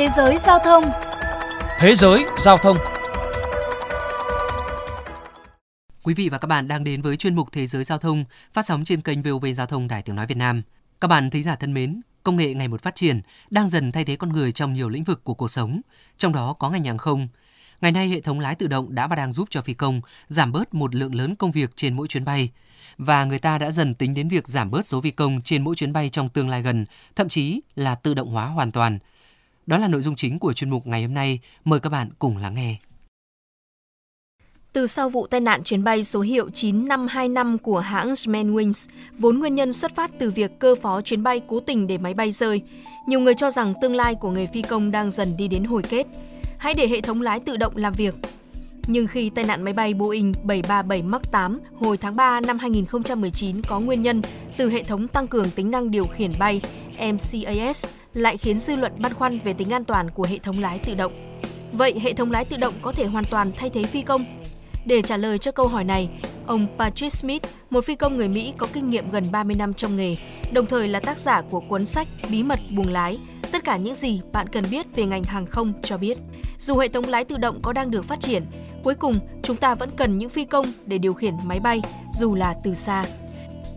Thế giới giao thông Thế giới giao thông Quý vị và các bạn đang đến với chuyên mục Thế giới giao thông phát sóng trên kênh VOV Giao thông Đài Tiếng Nói Việt Nam. Các bạn thính giả thân mến, công nghệ ngày một phát triển đang dần thay thế con người trong nhiều lĩnh vực của cuộc sống, trong đó có ngành hàng không. Ngày nay, hệ thống lái tự động đã và đang giúp cho phi công giảm bớt một lượng lớn công việc trên mỗi chuyến bay. Và người ta đã dần tính đến việc giảm bớt số phi công trên mỗi chuyến bay trong tương lai gần, thậm chí là tự động hóa hoàn toàn. Đó là nội dung chính của chuyên mục ngày hôm nay. Mời các bạn cùng lắng nghe. Từ sau vụ tai nạn chuyến bay số hiệu 9525 của hãng Smanwings, vốn nguyên nhân xuất phát từ việc cơ phó chuyến bay cố tình để máy bay rơi, nhiều người cho rằng tương lai của nghề phi công đang dần đi đến hồi kết. Hãy để hệ thống lái tự động làm việc. Nhưng khi tai nạn máy bay Boeing 737 MAX 8 hồi tháng 3 năm 2019 có nguyên nhân từ hệ thống tăng cường tính năng điều khiển bay MCAS lại khiến dư luận băn khoăn về tính an toàn của hệ thống lái tự động. Vậy hệ thống lái tự động có thể hoàn toàn thay thế phi công? Để trả lời cho câu hỏi này, ông Patrick Smith, một phi công người Mỹ có kinh nghiệm gần 30 năm trong nghề, đồng thời là tác giả của cuốn sách Bí mật buồng lái, tất cả những gì bạn cần biết về ngành hàng không cho biết. Dù hệ thống lái tự động có đang được phát triển, cuối cùng chúng ta vẫn cần những phi công để điều khiển máy bay, dù là từ xa.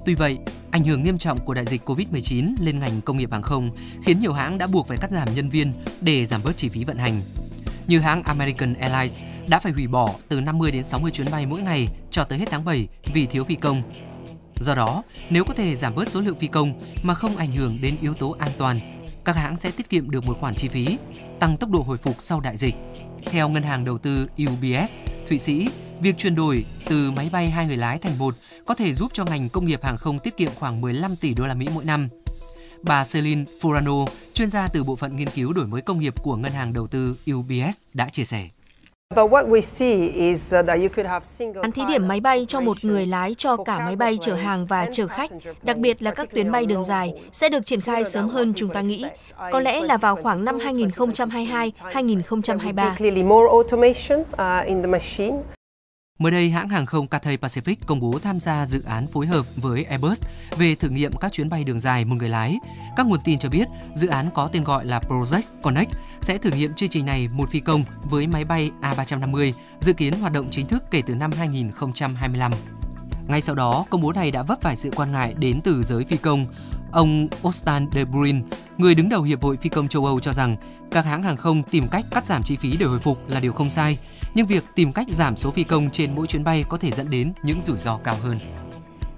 Tuy vậy, ảnh hưởng nghiêm trọng của đại dịch Covid-19 lên ngành công nghiệp hàng không khiến nhiều hãng đã buộc phải cắt giảm nhân viên để giảm bớt chi phí vận hành. Như hãng American Airlines đã phải hủy bỏ từ 50 đến 60 chuyến bay mỗi ngày cho tới hết tháng 7 vì thiếu phi công. Do đó, nếu có thể giảm bớt số lượng phi công mà không ảnh hưởng đến yếu tố an toàn, các hãng sẽ tiết kiệm được một khoản chi phí, tăng tốc độ hồi phục sau đại dịch. Theo ngân hàng đầu tư UBS, Thụy Sĩ, việc chuyển đổi từ máy bay hai người lái thành một có thể giúp cho ngành công nghiệp hàng không tiết kiệm khoảng 15 tỷ đô la Mỹ mỗi năm. Bà Celine Furano, chuyên gia từ bộ phận nghiên cứu đổi mới công nghiệp của ngân hàng đầu tư UBS đã chia sẻ. Án thí điểm máy bay cho một người lái cho cả máy bay chở hàng và chở khách, đặc biệt là các tuyến bay đường dài, sẽ được triển khai sớm hơn chúng ta nghĩ, có lẽ là vào khoảng năm 2022-2023. Mới đây, hãng hàng không Cathay Pacific công bố tham gia dự án phối hợp với Airbus về thử nghiệm các chuyến bay đường dài một người lái. Các nguồn tin cho biết, dự án có tên gọi là Project Connect sẽ thử nghiệm chương trình này một phi công với máy bay A350, dự kiến hoạt động chính thức kể từ năm 2025. Ngay sau đó, công bố này đã vấp phải sự quan ngại đến từ giới phi công. Ông Ostan de Bruin, người đứng đầu Hiệp hội Phi công châu Âu cho rằng các hãng hàng không tìm cách cắt giảm chi phí để hồi phục là điều không sai, nhưng việc tìm cách giảm số phi công trên mỗi chuyến bay có thể dẫn đến những rủi ro cao hơn.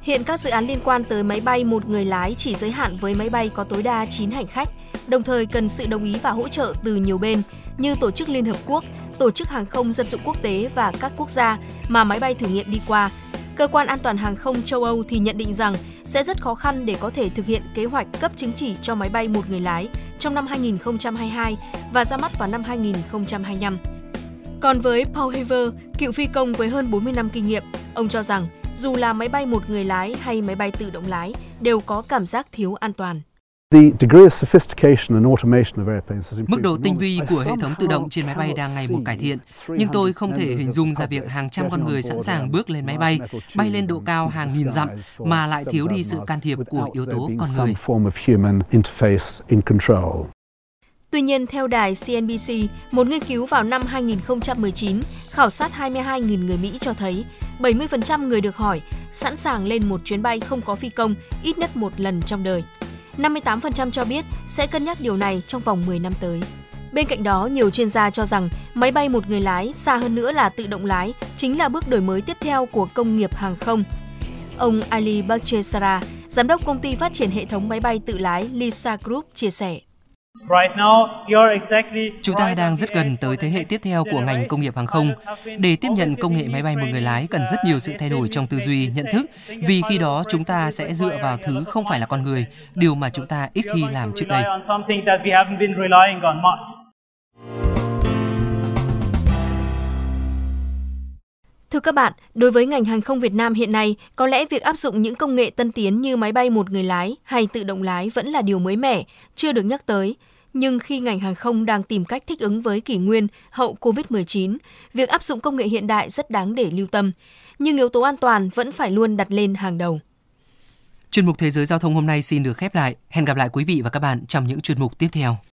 Hiện các dự án liên quan tới máy bay một người lái chỉ giới hạn với máy bay có tối đa 9 hành khách, đồng thời cần sự đồng ý và hỗ trợ từ nhiều bên như Tổ chức Liên Hợp Quốc, Tổ chức Hàng không Dân dụng Quốc tế và các quốc gia mà máy bay thử nghiệm đi qua. Cơ quan an toàn hàng không châu Âu thì nhận định rằng sẽ rất khó khăn để có thể thực hiện kế hoạch cấp chứng chỉ cho máy bay một người lái trong năm 2022 và ra mắt vào năm 2025. Còn với Paul Haver, cựu phi công với hơn 40 năm kinh nghiệm, ông cho rằng dù là máy bay một người lái hay máy bay tự động lái đều có cảm giác thiếu an toàn. Mức độ tinh vi của hệ thống tự động trên máy bay đang ngày một cải thiện, nhưng tôi không thể hình dung ra việc hàng trăm con người sẵn sàng bước lên máy bay, bay lên độ cao hàng nghìn dặm mà lại thiếu đi sự can thiệp của yếu tố con người. Tuy nhiên, theo đài CNBC, một nghiên cứu vào năm 2019 khảo sát 22.000 người Mỹ cho thấy 70% người được hỏi sẵn sàng lên một chuyến bay không có phi công ít nhất một lần trong đời. 58% cho biết sẽ cân nhắc điều này trong vòng 10 năm tới. Bên cạnh đó, nhiều chuyên gia cho rằng máy bay một người lái, xa hơn nữa là tự động lái, chính là bước đổi mới tiếp theo của công nghiệp hàng không. Ông Ali Bakchesara, giám đốc công ty phát triển hệ thống máy bay tự lái Lisa Group chia sẻ. Chúng ta đang rất gần tới thế hệ tiếp theo của ngành công nghiệp hàng không. Để tiếp nhận công nghệ máy bay một người lái cần rất nhiều sự thay đổi trong tư duy, nhận thức, vì khi đó chúng ta sẽ dựa vào thứ không phải là con người, điều mà chúng ta ít khi làm trước đây. Thưa các bạn, đối với ngành hàng không Việt Nam hiện nay, có lẽ việc áp dụng những công nghệ tân tiến như máy bay một người lái hay tự động lái vẫn là điều mới mẻ, chưa được nhắc tới. Nhưng khi ngành hàng không đang tìm cách thích ứng với kỷ nguyên hậu COVID-19, việc áp dụng công nghệ hiện đại rất đáng để lưu tâm. Nhưng yếu tố an toàn vẫn phải luôn đặt lên hàng đầu. Chuyên mục Thế giới Giao thông hôm nay xin được khép lại. Hẹn gặp lại quý vị và các bạn trong những chuyên mục tiếp theo.